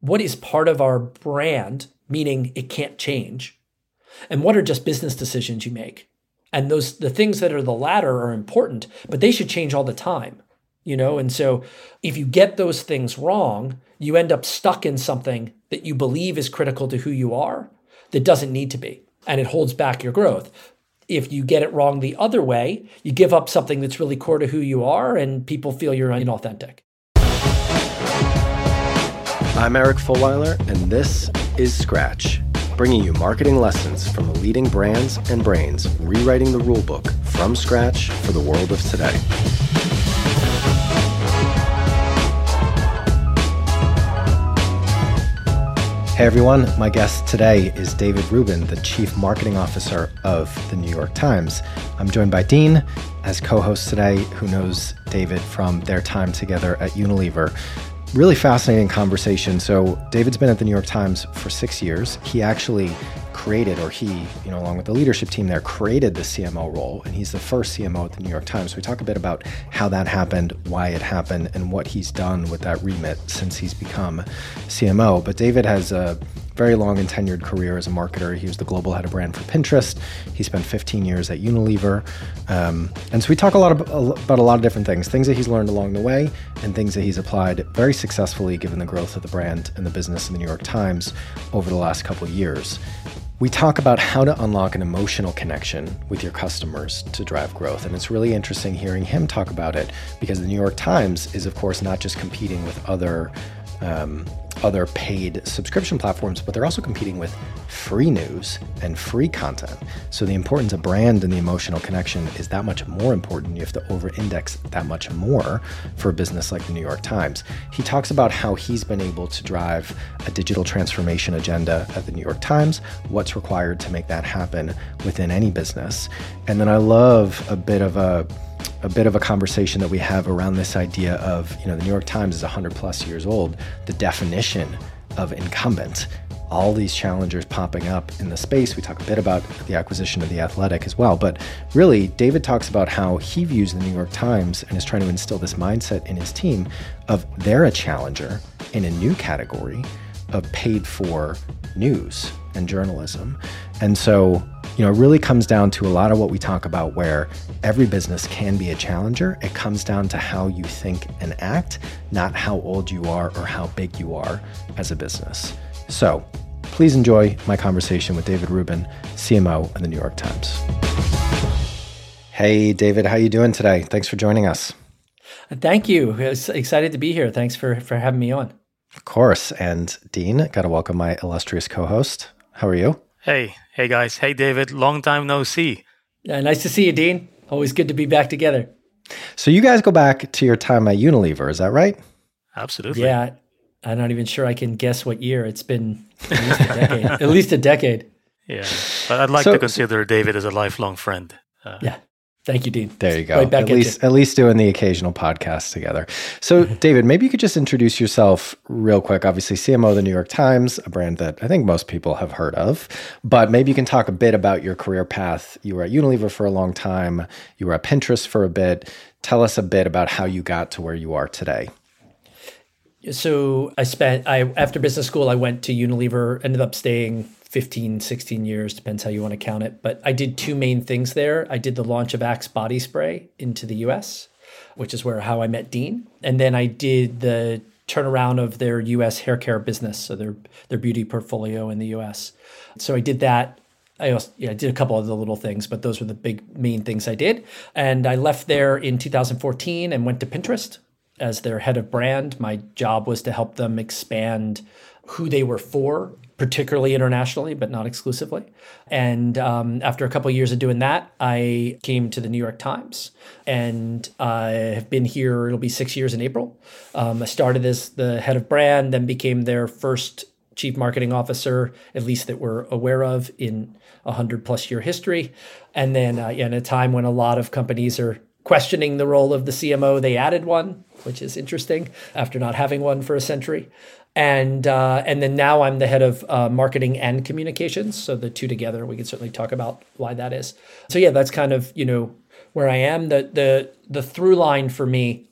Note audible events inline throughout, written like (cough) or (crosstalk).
what is part of our brand, meaning it can't change, and what are just business decisions you make. And those the things that are the latter are important, but they should change all the time. You know, and so if you get those things wrong, you end up stuck in something that you believe is critical to who you are that doesn't need to be. And it holds back your growth. If you get it wrong the other way, you give up something that's really core to who you are, and people feel you're inauthentic. I'm Eric Fulweiler, and this is Scratch, bringing you marketing lessons from the leading brands and brains rewriting the rulebook from scratch for the world of today. Hey everyone, my guest today is David Rubin, the Chief Marketing Officer of the New York Times. I'm joined by Dean as co host today, who knows David from their time together at Unilever really fascinating conversation. So, David's been at the New York Times for six years. He actually created, or he, you know, along with the leadership team there, created the CMO role, and he's the first CMO at the New York Times. So, we talk a bit about how that happened, why it happened, and what he's done with that remit since he's become CMO. But David has a very long and tenured career as a marketer. He was the global head of brand for Pinterest. He spent 15 years at Unilever. Um, and so we talk a lot about, about a lot of different things, things that he's learned along the way and things that he's applied very successfully given the growth of the brand and the business in the New York Times over the last couple of years. We talk about how to unlock an emotional connection with your customers to drive growth. And it's really interesting hearing him talk about it because the New York Times is, of course, not just competing with other um, other paid subscription platforms, but they're also competing with free news and free content. So the importance of brand and the emotional connection is that much more important. You have to over index that much more for a business like the New York Times. He talks about how he's been able to drive a digital transformation agenda at the New York Times, what's required to make that happen within any business. And then I love a bit of a a bit of a conversation that we have around this idea of, you know, the New York Times is 100 plus years old, the definition of incumbent. All these challengers popping up in the space. We talk a bit about the acquisition of The Athletic as well. But really, David talks about how he views the New York Times and is trying to instill this mindset in his team of they're a challenger in a new category of paid for news and journalism. And so you know, it really comes down to a lot of what we talk about where every business can be a challenger. It comes down to how you think and act, not how old you are or how big you are as a business. So please enjoy my conversation with David Rubin, CMO of the New York Times. Hey, David, how are you doing today? Thanks for joining us. Thank you. Excited to be here. Thanks for, for having me on. Of course. And Dean, got to welcome my illustrious co host. How are you? Hey, hey guys. Hey David, long time no see. Yeah, nice to see you, Dean. Always good to be back together. So you guys go back to your time at Unilever, is that right? Absolutely. Yeah. I'm not even sure I can guess what year. It's been at least a decade. (laughs) at least a decade. Yeah. But I'd like so, to consider David as a lifelong friend. Uh, yeah. Thank you, Dean. There you go. Right at least, at least doing the occasional podcast together. So, (laughs) David, maybe you could just introduce yourself real quick. Obviously, CMO of the New York Times, a brand that I think most people have heard of. But maybe you can talk a bit about your career path. You were at Unilever for a long time. You were at Pinterest for a bit. Tell us a bit about how you got to where you are today. So, I spent I after business school, I went to Unilever. Ended up staying 15, 16 years, depends how you want to count it. But I did two main things there. I did the launch of Axe body spray into the US, which is where how I met Dean. And then I did the turnaround of their US hair care business, so their their beauty portfolio in the US. So I did that. I also yeah, I did a couple of the little things, but those were the big main things I did. And I left there in 2014 and went to Pinterest as their head of brand. My job was to help them expand who they were for particularly internationally, but not exclusively. And um, after a couple of years of doing that, I came to the New York Times, and I have been here. It'll be six years in April. Um, I started as the head of brand, then became their first chief marketing officer, at least that we're aware of in a hundred plus year history. And then uh, in a time when a lot of companies are questioning the role of the CMO, they added one, which is interesting after not having one for a century and uh, and then now I'm the head of uh, marketing and communications. So the two together, we can certainly talk about why that is. So yeah, that's kind of you know where I am. The the the through line for me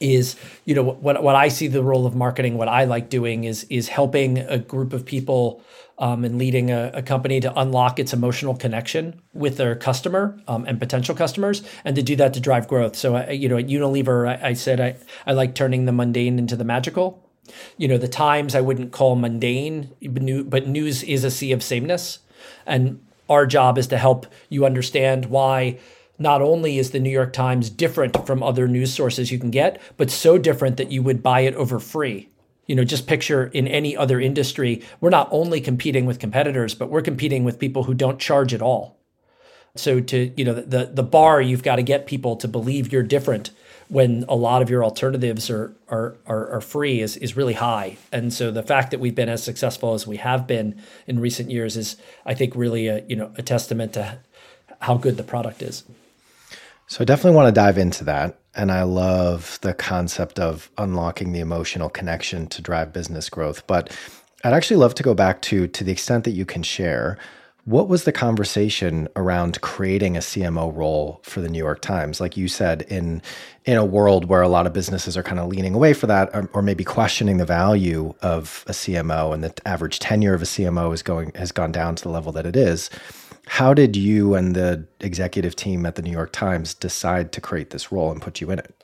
is you know what what I see the role of marketing what I like doing is is helping a group of people um, and leading a, a, company to unlock its emotional connection with their customer um, and potential customers and to do that to drive growth so I, you know at Unilever I, I said I, I like turning the mundane into the magical you know the times I wouldn't call mundane but news is a sea of sameness and our job is to help you understand why not only is the New York Times different from other news sources you can get, but so different that you would buy it over free. You know, just picture in any other industry, we're not only competing with competitors, but we're competing with people who don't charge at all. So to, you know, the the bar you've got to get people to believe you're different when a lot of your alternatives are are are, are free is is really high. And so the fact that we've been as successful as we have been in recent years is I think really a, you know, a testament to how good the product is. So I definitely want to dive into that. And I love the concept of unlocking the emotional connection to drive business growth. But I'd actually love to go back to, to the extent that you can share, what was the conversation around creating a CMO role for the New York Times? Like you said, in in a world where a lot of businesses are kind of leaning away for that, or, or, maybe questioning the value of a CMO, and the average tenure of a CMO is going has gone down to the level that it is. How did you and the executive team at the New York Times decide to create this role and put you in it?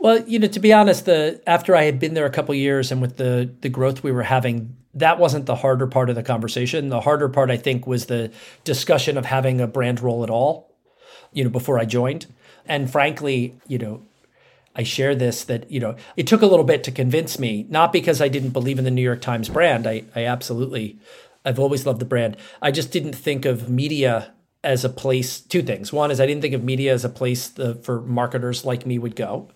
Well, you know, to be honest, the after I had been there a couple years and with the the growth we were having, that wasn't the harder part of the conversation. The harder part, I think, was the discussion of having a brand role at all. You know, before I joined, and frankly, you know, I share this that you know it took a little bit to convince me, not because I didn't believe in the New York Times brand. I I absolutely I've always loved the brand. I just didn't think of media as a place. Two things. One is I didn't think of media as a place the, for marketers like me would go,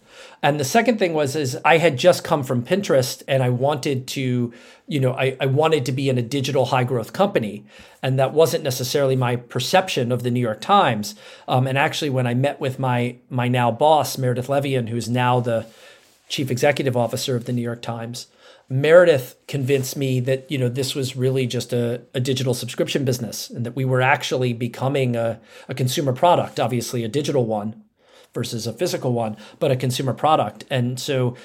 and the second thing was is I had just come from Pinterest and I wanted to, you know, I, I wanted to be in a digital high growth company, and that wasn't necessarily my perception of the New York Times. Um, and actually, when I met with my my now boss Meredith Levien, who's now the chief executive officer of the New York Times. Meredith convinced me that you know this was really just a, a digital subscription business and that we were actually becoming a, a consumer product, obviously a digital one versus a physical one, but a consumer product. And so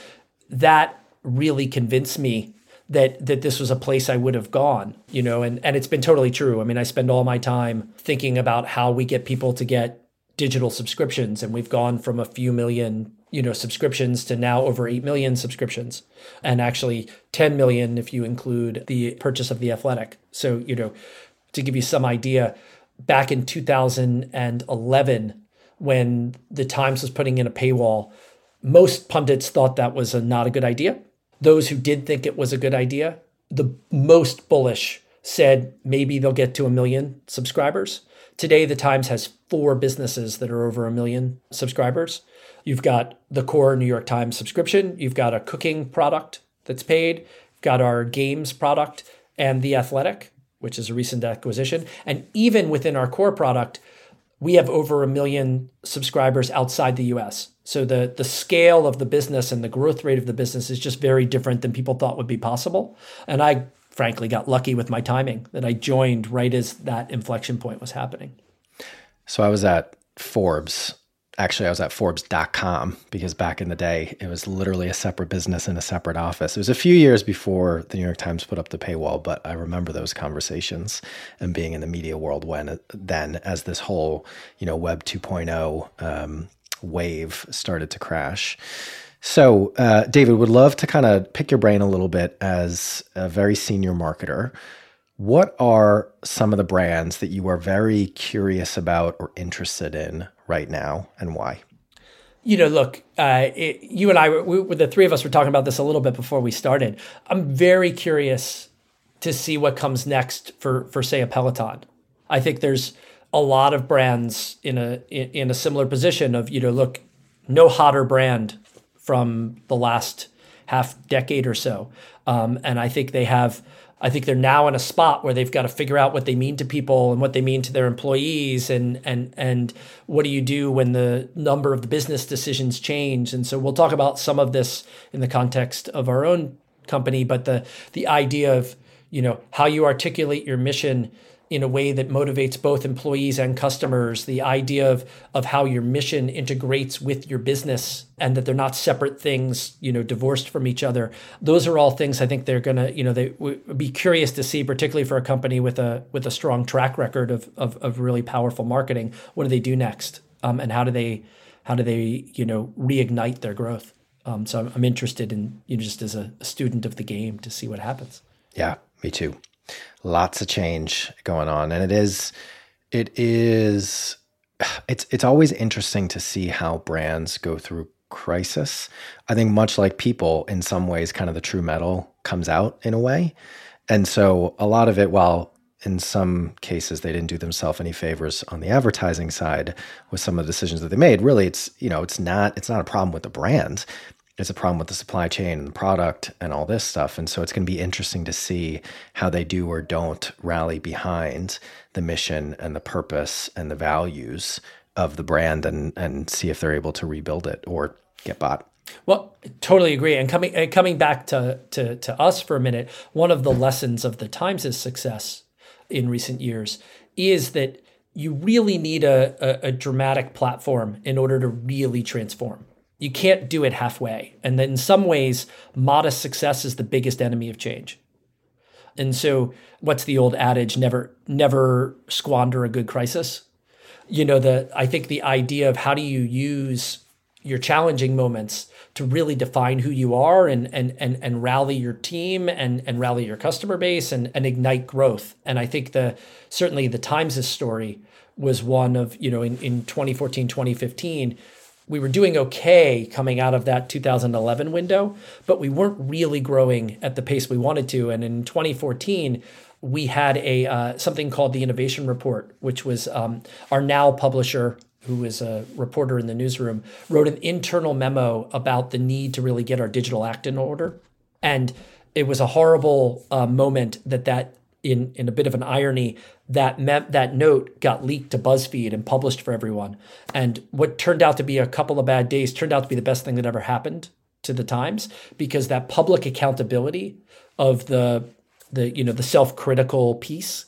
that really convinced me that that this was a place I would have gone, you know, and, and it's been totally true. I mean, I spend all my time thinking about how we get people to get digital subscriptions and we've gone from a few million you know subscriptions to now over 8 million subscriptions and actually 10 million if you include the purchase of the athletic so you know to give you some idea back in 2011 when the times was putting in a paywall most pundits thought that was a, not a good idea those who did think it was a good idea the most bullish said maybe they'll get to a million subscribers Today, the Times has four businesses that are over a million subscribers. You've got the core New York Times subscription, you've got a cooking product that's paid, you've got our games product, and The Athletic, which is a recent acquisition. And even within our core product, we have over a million subscribers outside the US. So the the scale of the business and the growth rate of the business is just very different than people thought would be possible. And I frankly got lucky with my timing that I joined right as that inflection point was happening. So I was at Forbes. Actually, I was at Forbes.com because back in the day, it was literally a separate business in a separate office. It was a few years before the New York Times put up the paywall, but I remember those conversations and being in the media world when then, as this whole, you know, Web 2.0 um, wave started to crash. So, uh, David, would love to kind of pick your brain a little bit as a very senior marketer. What are some of the brands that you are very curious about or interested in right now, and why? You know, look, uh, it, you and I, we, the three of us were talking about this a little bit before we started. I'm very curious to see what comes next for, for say, a Peloton. I think there's a lot of brands in a in, in a similar position of you know, look, no hotter brand from the last half decade or so. Um, and I think they have, I think they're now in a spot where they've got to figure out what they mean to people and what they mean to their employees and and and what do you do when the number of the business decisions change. And so we'll talk about some of this in the context of our own company, but the the idea of you know how you articulate your mission in a way that motivates both employees and customers the idea of of how your mission integrates with your business and that they're not separate things you know divorced from each other. Those are all things i think they're going to you know they would be curious to see particularly for a company with a with a strong track record of of, of really powerful marketing what do they do next? Um, and how do they how do they you know reignite their growth? Um, so I'm, I'm interested in you know just as a, a student of the game to see what happens. Yeah me too lots of change going on and it is it is it's it's always interesting to see how brands go through crisis. I think much like people in some ways kind of the true metal comes out in a way. And so a lot of it while in some cases they didn't do themselves any favors on the advertising side with some of the decisions that they made really it's you know it's not it's not a problem with the brand it's a problem with the supply chain and the product and all this stuff. And so it's going to be interesting to see how they do or don't rally behind the mission and the purpose and the values of the brand and and see if they're able to rebuild it or get bought. Well, totally agree. And coming and coming back to, to to us for a minute, one of the lessons of the Times' success in recent years is that you really need a, a, a dramatic platform in order to really transform you can't do it halfway. And in some ways, modest success is the biggest enemy of change. And so what's the old adage never never squander a good crisis? You know, the I think the idea of how do you use your challenging moments to really define who you are and and and, and rally your team and and rally your customer base and, and ignite growth. And I think the certainly the Times' story was one of, you know, in, in 2014, 2015, we were doing okay coming out of that 2011 window, but we weren't really growing at the pace we wanted to. And in 2014, we had a uh, something called the Innovation Report, which was um, our now publisher, who is a reporter in the newsroom, wrote an internal memo about the need to really get our digital act in order. And it was a horrible uh, moment that that in in a bit of an irony that that note got leaked to BuzzFeed and published for everyone. And what turned out to be a couple of bad days turned out to be the best thing that ever happened to the Times because that public accountability of the the you know the self-critical piece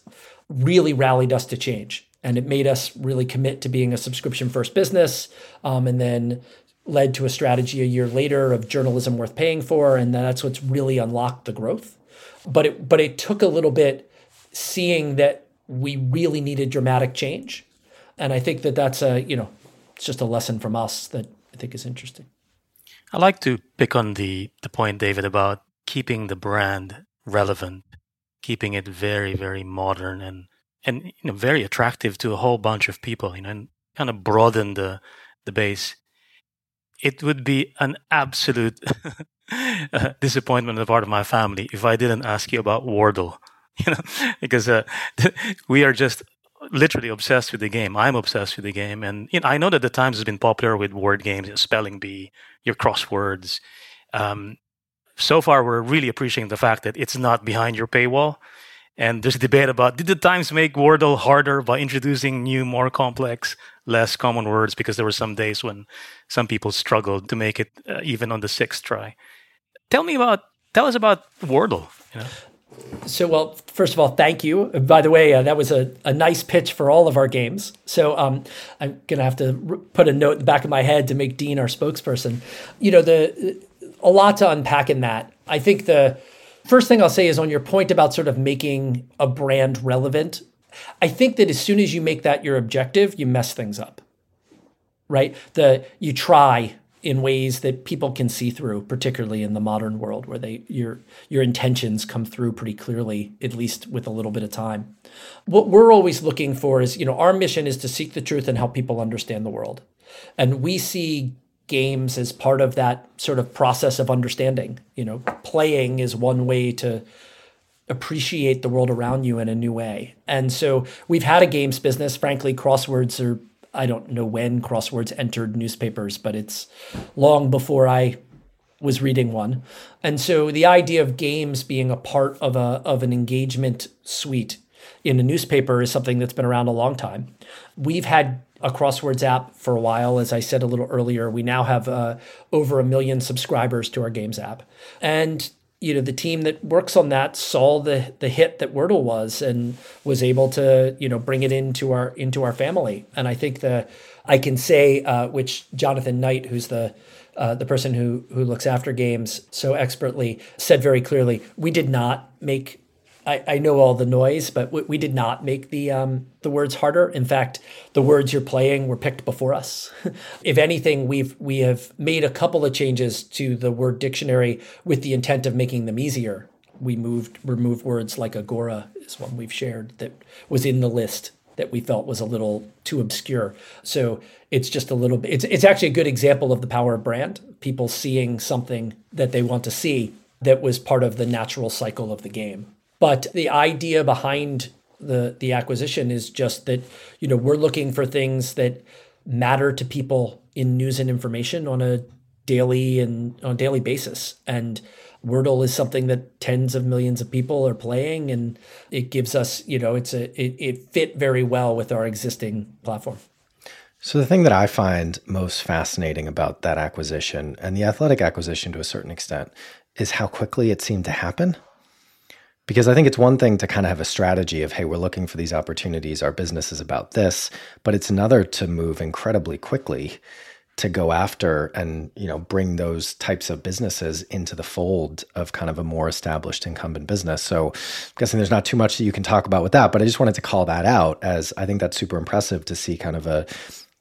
really rallied us to change. And it made us really commit to being a subscription first business um, and then led to a strategy a year later of journalism worth paying for. And that's what's really unlocked the growth. But it but it took a little bit seeing that we really needed dramatic change, and I think that that's a you know it's just a lesson from us that I think is interesting. I like to pick on the the point, David, about keeping the brand relevant, keeping it very very modern and and you know very attractive to a whole bunch of people. You know, and kind of broaden the the base. It would be an absolute (laughs) disappointment on the part of my family if I didn't ask you about Wordle, (laughs) you know, because uh, (laughs) we are just literally obsessed with the game. I'm obsessed with the game, and you know, I know that the Times has been popular with word games, spelling bee, your crosswords. Um, so far, we're really appreciating the fact that it's not behind your paywall. And there's a debate about did the Times make Wordle harder by introducing new, more complex, less common words? Because there were some days when some people struggled to make it uh, even on the sixth try. Tell me about, tell us about Wordle. You know? So, well, first of all, thank you. By the way, uh, that was a, a nice pitch for all of our games. So, um, I'm going to have to r- put a note in the back of my head to make Dean our spokesperson. You know, the a lot to unpack in that. I think the first thing I'll say is on your point about sort of making a brand relevant. I think that as soon as you make that your objective, you mess things up. Right? The you try in ways that people can see through, particularly in the modern world where they your your intentions come through pretty clearly, at least with a little bit of time. What we're always looking for is, you know, our mission is to seek the truth and help people understand the world. And we see games as part of that sort of process of understanding. You know, playing is one way to appreciate the world around you in a new way. And so we've had a games business. Frankly, crosswords are I don't know when crosswords entered newspapers, but it's long before I was reading one. And so the idea of games being a part of a of an engagement suite in a newspaper is something that's been around a long time. We've had a crosswords app for a while. As I said a little earlier, we now have uh, over a million subscribers to our games app. And you know the team that works on that saw the the hit that Wordle was and was able to you know bring it into our into our family. And I think the I can say uh, which Jonathan Knight, who's the uh, the person who who looks after games so expertly, said very clearly, we did not make I, I know all the noise, but we, we did not make the um, the words harder. In fact, the words you're playing were picked before us. (laughs) if anything, we've we have made a couple of changes to the word dictionary with the intent of making them easier. We moved removed words like agora is one we've shared that was in the list that we felt was a little too obscure. So it's just a little bit. It's it's actually a good example of the power of brand. People seeing something that they want to see that was part of the natural cycle of the game. But the idea behind the the acquisition is just that you know we're looking for things that matter to people in news and information on a daily and on a daily basis. And Wordle is something that tens of millions of people are playing and it gives us you know it's a it, it fit very well with our existing platform. So the thing that I find most fascinating about that acquisition and the athletic acquisition to a certain extent is how quickly it seemed to happen because I think it's one thing to kind of have a strategy of, hey, we're looking for these opportunities, our business is about this, but it's another to move incredibly quickly to go after and you know bring those types of businesses into the fold of kind of a more established incumbent business. So i'm guessing there's not too much that you can talk about with that but i just wanted to call that out as i think that's super impressive to see kind of a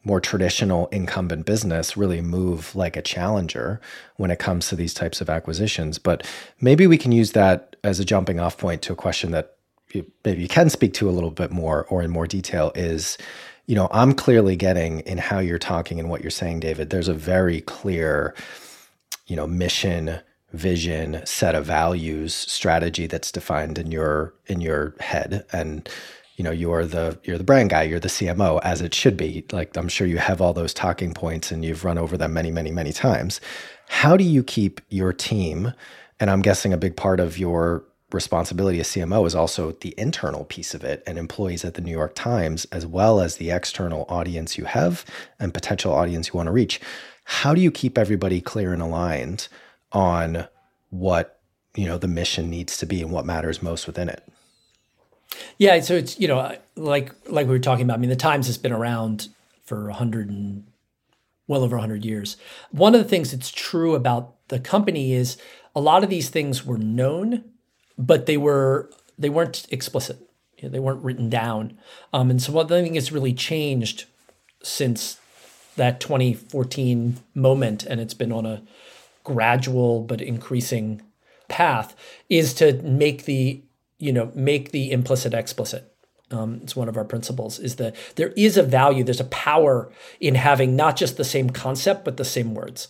more traditional incumbent business really move like a challenger when it comes to these types of acquisitions. But maybe we can use that as a jumping off point to a question that you, maybe you can speak to a little bit more or in more detail is you know i'm clearly getting in how you're talking and what you're saying david there's a very clear you know mission vision set of values strategy that's defined in your in your head and you know you're the you're the brand guy you're the cmo as it should be. Like i'm sure you have all those talking points and you've run over them many many many times. How do you keep your team and i'm guessing a big part of your responsibility as cmo is also the internal piece of it and employees at the new york times as well as the external audience you have and potential audience you want to reach. How do you keep everybody clear and aligned on what you know the mission needs to be and what matters most within it yeah, so it's you know like like we were talking about. I mean, the Times has been around for a hundred and well over a hundred years. One of the things that's true about the company is a lot of these things were known, but they were they weren't explicit. You know, they weren't written down. Um, and so one thing that's really changed since that 2014 moment, and it's been on a gradual but increasing path, is to make the you know make the implicit explicit um, it's one of our principles is that there is a value there's a power in having not just the same concept but the same words.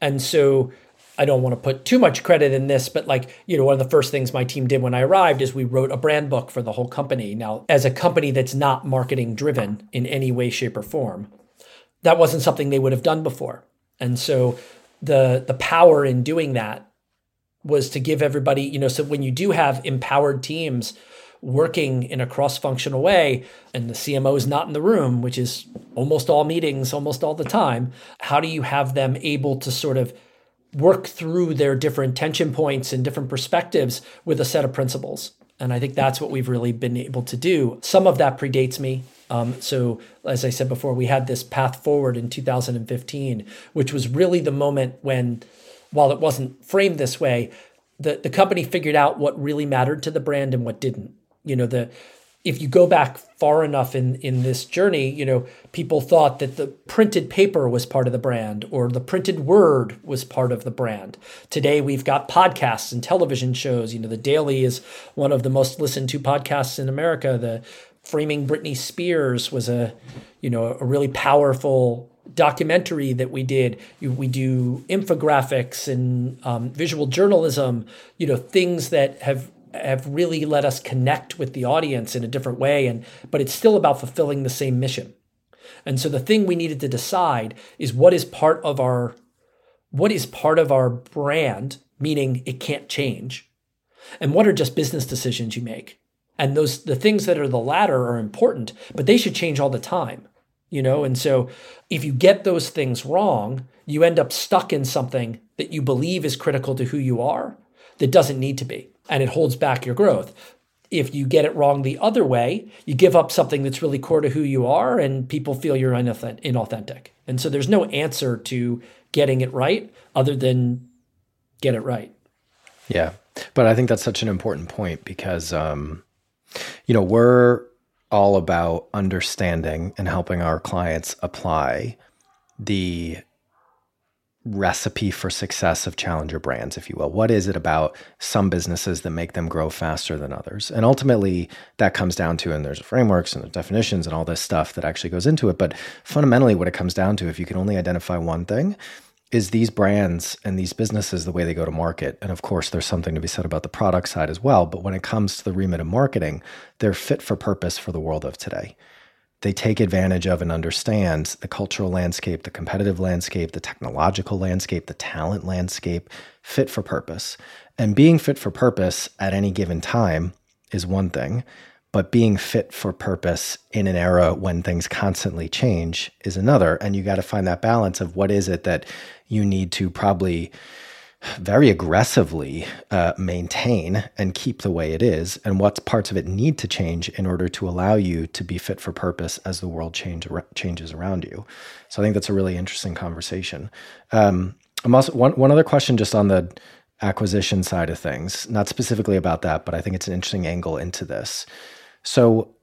And so i don't want to put too much credit in this but like you know one of the first things my team did when i arrived is we wrote a brand book for the whole company. Now as a company that's not marketing driven in any way shape or form that wasn't something they would have done before. And so the the power in doing that was to give everybody, you know, so when you do have empowered teams working in a cross functional way and the CMO is not in the room, which is almost all meetings, almost all the time, how do you have them able to sort of work through their different tension points and different perspectives with a set of principles? And I think that's what we've really been able to do. Some of that predates me. Um, so, as I said before, we had this path forward in 2015, which was really the moment when while it wasn't framed this way, the, the company figured out what really mattered to the brand and what didn't. You know, the if you go back far enough in in this journey, you know, people thought that the printed paper was part of the brand or the printed word was part of the brand. Today we've got podcasts and television shows. You know, The Daily is one of the most listened to podcasts in America. The Framing Britney Spears was a, you know, a really powerful documentary that we did. We do infographics and um, visual journalism. You know, things that have have really let us connect with the audience in a different way. And but it's still about fulfilling the same mission. And so the thing we needed to decide is what is part of our what is part of our brand, meaning it can't change, and what are just business decisions you make. And those the things that are the latter are important, but they should change all the time you know and so if you get those things wrong you end up stuck in something that you believe is critical to who you are that doesn't need to be, and it holds back your growth. If you get it wrong the other way, you give up something that's really core to who you are, and people feel you're inauthentic. And so there's no answer to getting it right other than get it right. Yeah. But I think that's such an important point because, um, you know, we're all about understanding and helping our clients apply the recipe for success of challenger brands, if you will? What is it about some businesses that make them grow faster than others? And ultimately, that comes down to, and there's frameworks and definitions and all this stuff that actually goes into it. But fundamentally, what it comes down to, if you can only identify one thing, is these brands and these businesses the way they go to market. And of course, there's something to be said about the product side as well. But when it comes to the remit of marketing, they're fit for purpose for the world of today. They take advantage of and understand the cultural landscape, the competitive landscape, the technological landscape, the talent landscape, fit for purpose. And being fit for purpose at any given time is one thing but being fit for purpose in an era when things constantly change is another. And you got to find that balance of what is it that you need to probably very aggressively uh, maintain and keep the way it is and what parts of it need to change in order to allow you to be fit for purpose as the world change, changes around you. So i think that's a really interesting conversation. Um, i'm also one, one other question just on the acquisition side of things not specifically about that but i think it's an interesting angle into this so,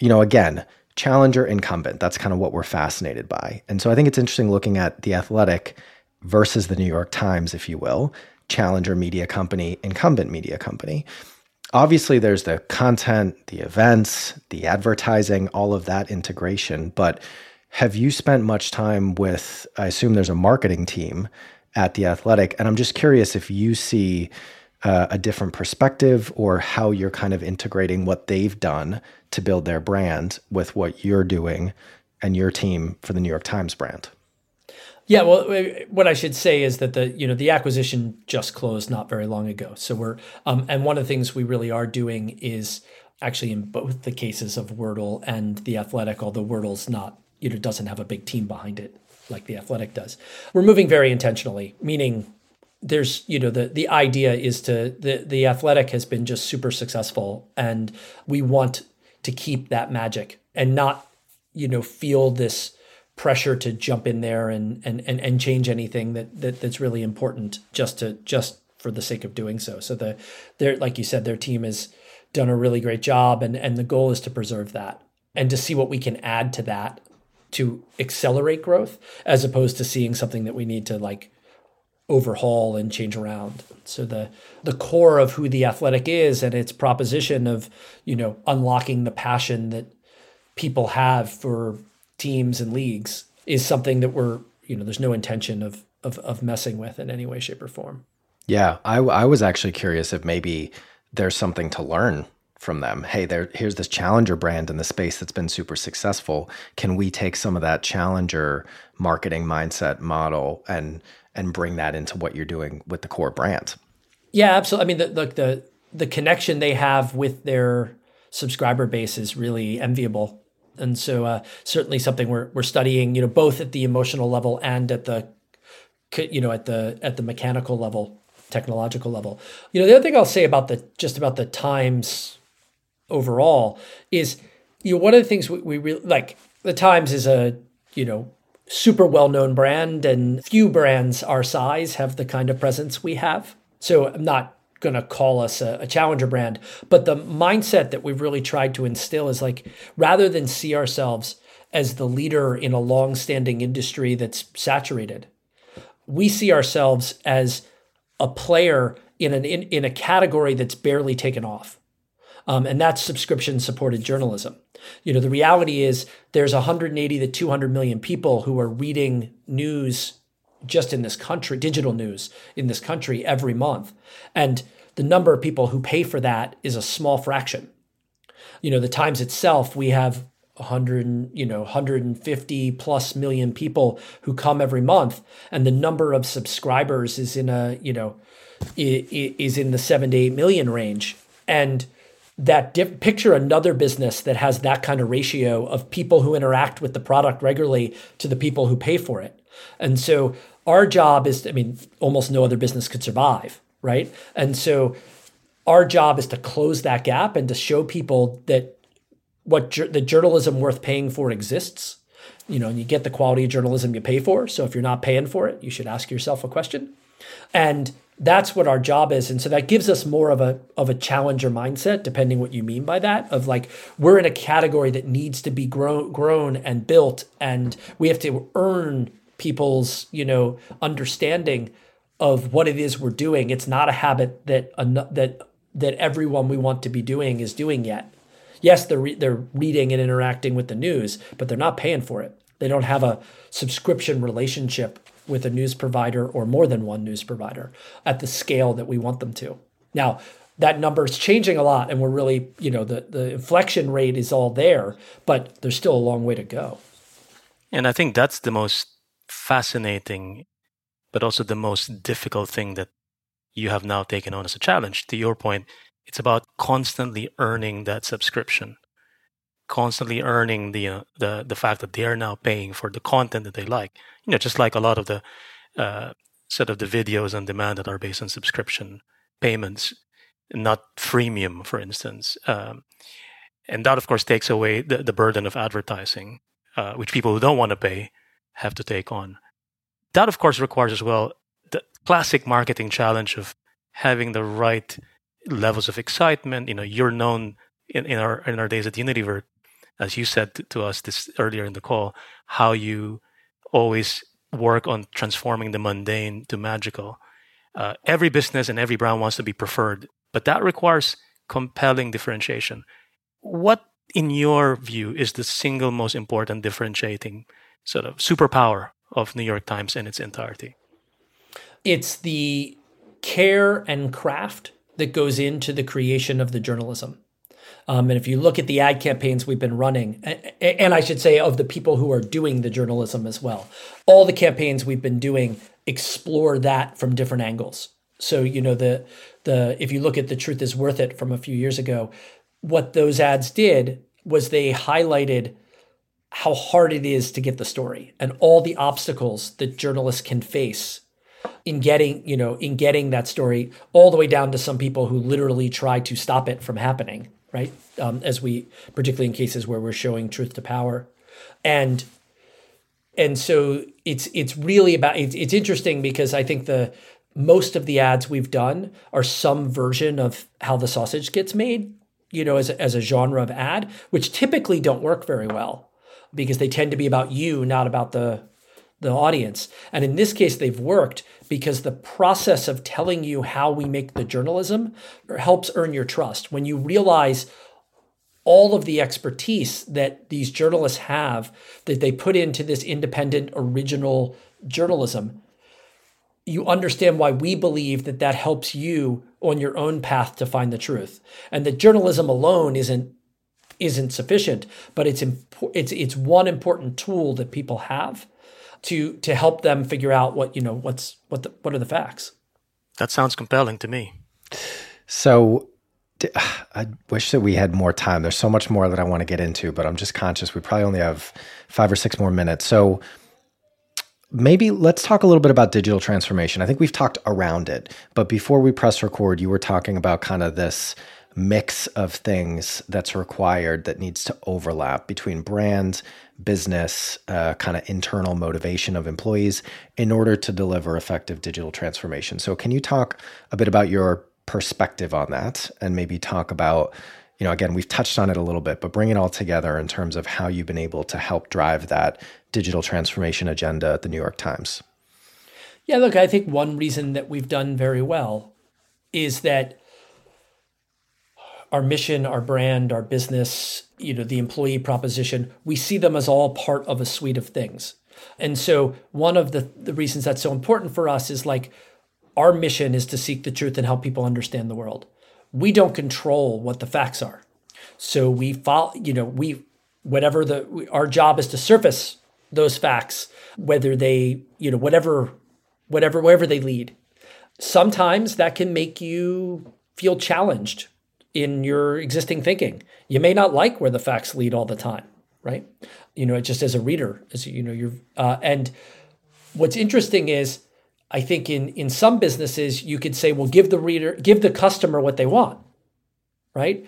you know, again, challenger incumbent, that's kind of what we're fascinated by. And so I think it's interesting looking at the athletic versus the New York Times, if you will, challenger media company, incumbent media company. Obviously, there's the content, the events, the advertising, all of that integration. But have you spent much time with, I assume there's a marketing team at The Athletic. And I'm just curious if you see uh, a different perspective or how you're kind of integrating what they've done to build their brand with what you're doing and your team for the New York Times brand. Yeah, well, what I should say is that the you know the acquisition just closed not very long ago. So we're um, and one of the things we really are doing is actually in both the cases of Wordle and the Athletic, although Wordle's not you know doesn't have a big team behind it like the Athletic does. We're moving very intentionally, meaning there's you know the the idea is to the the athletic has been just super successful and we want to keep that magic and not you know feel this pressure to jump in there and and and, and change anything that, that that's really important just to just for the sake of doing so. So the their like you said their team has done a really great job and and the goal is to preserve that and to see what we can add to that to accelerate growth as opposed to seeing something that we need to like overhaul and change around. So the the core of who the athletic is and its proposition of, you know, unlocking the passion that people have for teams and leagues is something that we're, you know, there's no intention of of of messing with in any way shape or form. Yeah, I I was actually curious if maybe there's something to learn from them. Hey, there here's this challenger brand in the space that's been super successful. Can we take some of that challenger marketing mindset model and and bring that into what you're doing with the core brand. Yeah, absolutely. I mean, the, the the the, connection they have with their subscriber base is really enviable, and so uh, certainly something we're we're studying. You know, both at the emotional level and at the you know at the at the mechanical level, technological level. You know, the other thing I'll say about the just about the times overall is you know one of the things we, we really like the Times is a you know super well known brand, and few brands our size have the kind of presence we have. So I'm not going to call us a, a, challenger brand, but the mindset that we've really tried to instill is like rather than see ourselves as the leader in a long standing industry that's saturated, we see ourselves as a player in an in, in a category that's barely taken off. Um, and that's subscription supported journalism. You know, the reality is there's 180 to 200 million people who are reading news just in this country, digital news in this country every month. And the number of people who pay for that is a small fraction. You know, the Times itself, we have 100, you know, 150 plus million people who come every month, and the number of subscribers is in a, you know, is in the seven to eight million range. And that diff- picture another business that has that kind of ratio of people who interact with the product regularly to the people who pay for it. And so our job is, I mean, almost no other business could survive. right? And so our job is to close that gap and to show people that what ju- the journalism worth paying for exists. You know, and you get the quality of journalism you pay for. So if you're not paying for it, you should ask yourself a question. And that's what our job is. And so that gives us more of a of a challenger mindset depending what you mean by that of like we're in a category that needs to be grown grown and built. And we have to earn people's you know understanding of what it is we're doing. It's not a habit that that that everyone we want to be doing is doing yet. Yes they're re- they're reading and interacting with the news but they're not paying for it. They don't have a subscription relationship with a news provider or more than one news provider at the scale that we want them to. Now, that number is changing a lot and we're really, you know, the, the inflection rate is all there, but there's still a long way to go. And I think that's the most fascinating, but also the most difficult thing that you have now taken on as a challenge. To your point, it's about constantly earning that subscription constantly earning the uh, the the fact that they are now paying for the content that they like. You know, just like a lot of the uh, sort of the videos on demand that are based on subscription payments, not freemium, for instance. Um, and that, of course, takes away the, the burden of advertising, uh, which people who don't want to pay have to take on. That, of course, requires as well the classic marketing challenge of having the right levels of excitement. You know, you're known in, in our in our days at Unilever as you said to us this earlier in the call, how you always work on transforming the mundane to magical. Uh, every business and every brand wants to be preferred, but that requires compelling differentiation. What, in your view, is the single most important differentiating sort of superpower of New York Times in its entirety? It's the care and craft that goes into the creation of the journalism. Um, and if you look at the ad campaigns we've been running, and I should say of the people who are doing the journalism as well, all the campaigns we've been doing explore that from different angles. So you know the the if you look at the truth is worth it from a few years ago, what those ads did was they highlighted how hard it is to get the story and all the obstacles that journalists can face in getting you know in getting that story all the way down to some people who literally try to stop it from happening right? Um, as we, particularly in cases where we're showing truth to power, and and so it's it's really about it's, it's interesting because I think the most of the ads we've done are some version of how the sausage gets made, you know, as a, as a genre of ad, which typically don't work very well because they tend to be about you, not about the the audience. And in this case, they've worked because the process of telling you how we make the journalism helps earn your trust. When you realize all of the expertise that these journalists have that they put into this independent, original journalism, you understand why we believe that that helps you on your own path to find the truth. And that journalism alone isn't isn't sufficient, but it's impo- it's it's one important tool that people have to to help them figure out what you know what's what the, what are the facts. That sounds compelling to me. So I wish that we had more time. There's so much more that I want to get into, but I'm just conscious we probably only have five or six more minutes. So maybe let's talk a little bit about digital transformation. I think we've talked around it, but before we press record, you were talking about kind of this mix of things that's required that needs to overlap between brand, business, uh, kind of internal motivation of employees in order to deliver effective digital transformation. So, can you talk a bit about your perspective on that and maybe talk about? You know, again, we've touched on it a little bit, but bring it all together in terms of how you've been able to help drive that digital transformation agenda at the New York Times. Yeah, look, I think one reason that we've done very well is that our mission, our brand, our business, you know, the employee proposition, we see them as all part of a suite of things. And so one of the, the reasons that's so important for us is like our mission is to seek the truth and help people understand the world. We don't control what the facts are. So we follow, you know, we whatever the our job is to surface those facts, whether they, you know, whatever whatever wherever they lead. Sometimes that can make you feel challenged in your existing thinking. You may not like where the facts lead all the time, right? You know, just as a reader, as you know, you're uh, and what's interesting is I think in in some businesses you could say, well, give the reader, give the customer what they want, right?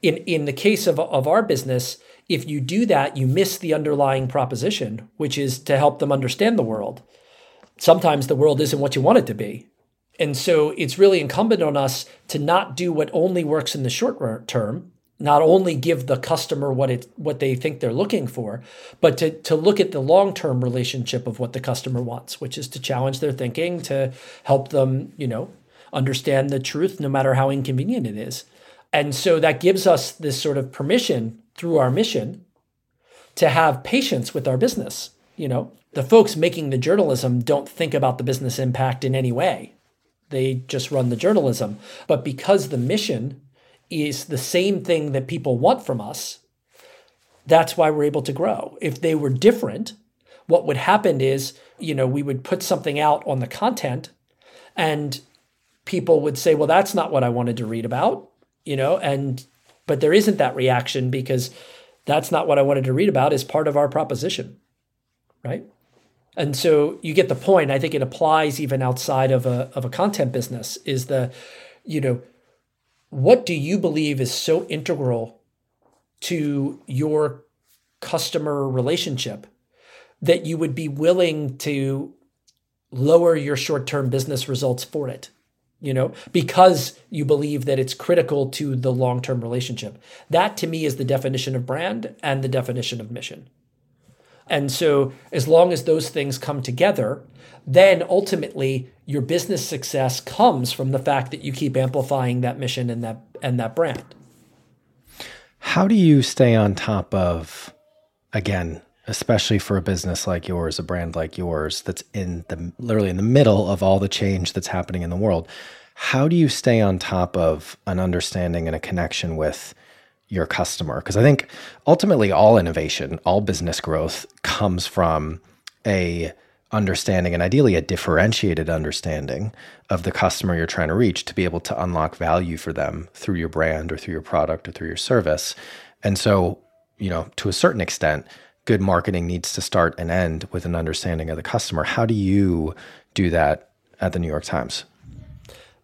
In in the case of of our business, if you do that, you miss the underlying proposition, which is to help them understand the world. Sometimes the world isn't what you want it to be. And so it's really incumbent on us to not do what only works in the short term, not only give the customer what it what they think they're looking for, but to, to look at the long-term relationship of what the customer wants, which is to challenge their thinking, to help them, you know, understand the truth no matter how inconvenient it is. And so that gives us this sort of permission through our mission to have patience with our business. You know, the folks making the journalism don't think about the business impact in any way. They just run the journalism. But because the mission is the same thing that people want from us, that's why we're able to grow. If they were different, what would happen is, you know, we would put something out on the content and people would say, well, that's not what I wanted to read about, you know, and but there isn't that reaction because that's not what I wanted to read about is part of our proposition. Right. And so you get the point. I think it applies even outside of a of a content business is the, you know, what do you believe is so integral to your customer relationship that you would be willing to lower your short-term business results for it? you know, because you believe that it's critical to the long term relationship. That to me is the definition of brand and the definition of mission. And so, as long as those things come together, then ultimately your business success comes from the fact that you keep amplifying that mission and that and that brand. How do you stay on top of again, especially for a business like yours, a brand like yours that's in the literally in the middle of all the change that's happening in the world? How do you stay on top of an understanding and a connection with your customer? Because I think ultimately all innovation, all business growth comes from a understanding and ideally a differentiated understanding of the customer you're trying to reach to be able to unlock value for them through your brand or through your product or through your service. And so, you know, to a certain extent, good marketing needs to start and end with an understanding of the customer. How do you do that at the New York Times?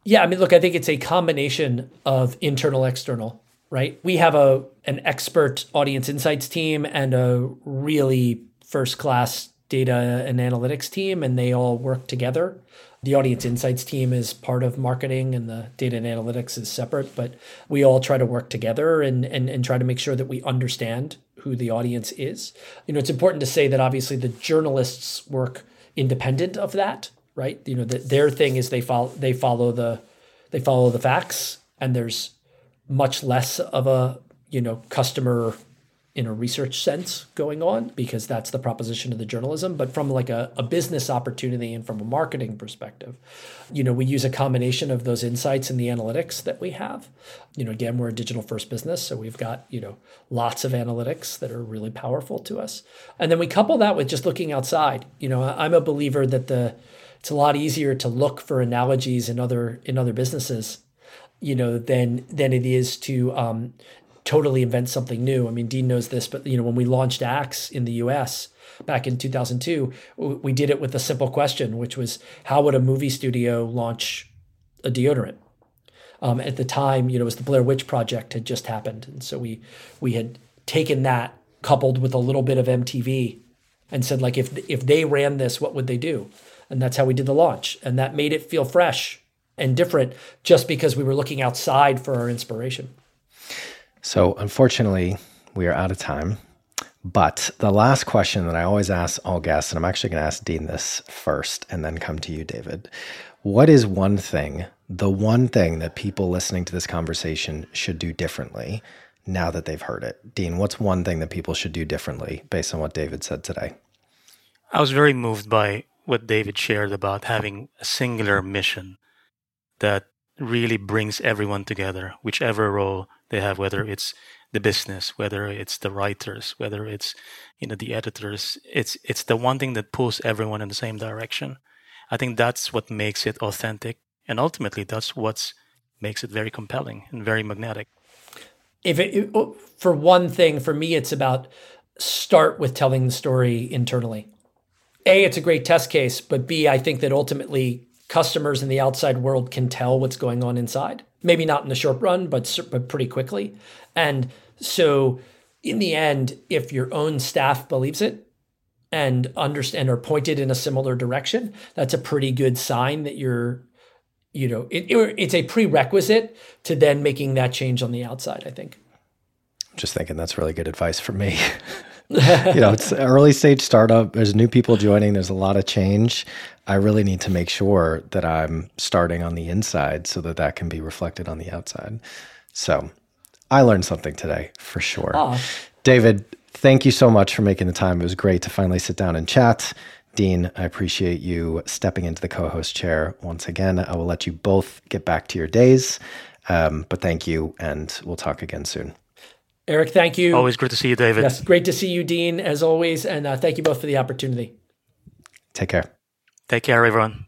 Yeah, I mean, look, I think it's a combination of internal, external, right? We have a an expert audience insights team and a really first class data and analytics team, and they all work together. The audience insights team is part of marketing and the data and analytics is separate, but we all try to work together and, and, and try to make sure that we understand who the audience is. You know, it's important to say that obviously the journalists work independent of that right? You know, the, their thing is they follow they follow the they follow the facts, and there's much less of a you know customer in a research sense going on because that's the proposition of the journalism. But from like a, a business opportunity and from a marketing perspective you know we use a combination of those insights and the analytics that we have. You know again we're a digital first business so we've got you know lots of analytics that are really powerful to us. And then we couple that with just looking outside. You know i'm a believer that the it's a lot easier to look for analogies in other in other businesses, you know, than than it is to um, totally invent something new. I mean, Dean knows this, but you know, when we launched Axe in the U.S. back in 2002, we did it with a simple question, which was, how would a movie studio launch a deodorant? Um, at the time, you know, it was the Blair Witch Project had just happened, and so we we had taken that coupled with a little bit of MTV and said like if if they ran this, what would they do? And that's how we did the launch. And that made it feel fresh and different just because we were looking outside for our inspiration. So, unfortunately, we are out of time. But the last question that I always ask all guests, and I'm actually going to ask Dean this first and then come to you, David. What is one thing, the one thing that people listening to this conversation should do differently now that they've heard it? Dean, what's one thing that people should do differently based on what David said today? I was very moved by what David shared about having a singular mission that really brings everyone together, whichever role they have, whether it's the business, whether it's the writers, whether it's you know the editors. It's it's the one thing that pulls everyone in the same direction. I think that's what makes it authentic, and ultimately that's what makes it very compelling and very magnetic. If it, oh, for one thing, for me, it's about start with telling the story internally A, it's a great test case, but B, I think that ultimately customers in the outside world can tell what's going on inside. Maybe not in the short run, but, but pretty quickly. And so in the end, if your own staff believes it and understand or pointed in a similar direction, that's a pretty good sign that you're, you know, it, it, it's a prerequisite to then making that change on the outside, I think. Just thinking that's really good advice for me. (laughs) (laughs) you know, it's early stage startup. There's new people joining. There's a lot of change. I really need to make sure that I'm starting on the inside so that that can be reflected on the outside. So I learned something today for sure. Oh. David, thank you so much for making the time. It was great to finally sit down and chat. Dean, I appreciate you stepping into the co host chair once again. I will let you both get back to your days. Um, but thank you, and we'll talk again soon. Eric, thank you. Always great to see you, David. Yes, great to see you, Dean, as always. And uh, thank you both for the opportunity. Take care. Take care, everyone.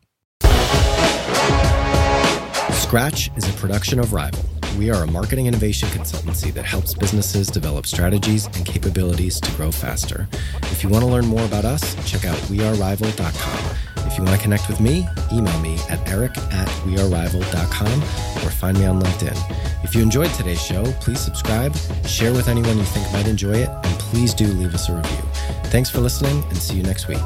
Scratch is a production of Rival. We are a marketing innovation consultancy that helps businesses develop strategies and capabilities to grow faster. If you want to learn more about us, check out wearerival.com. If you want to connect with me, email me at eric at wearerival.com or find me on LinkedIn. If you enjoyed today's show, please subscribe, share with anyone you think might enjoy it, and please do leave us a review. Thanks for listening and see you next week.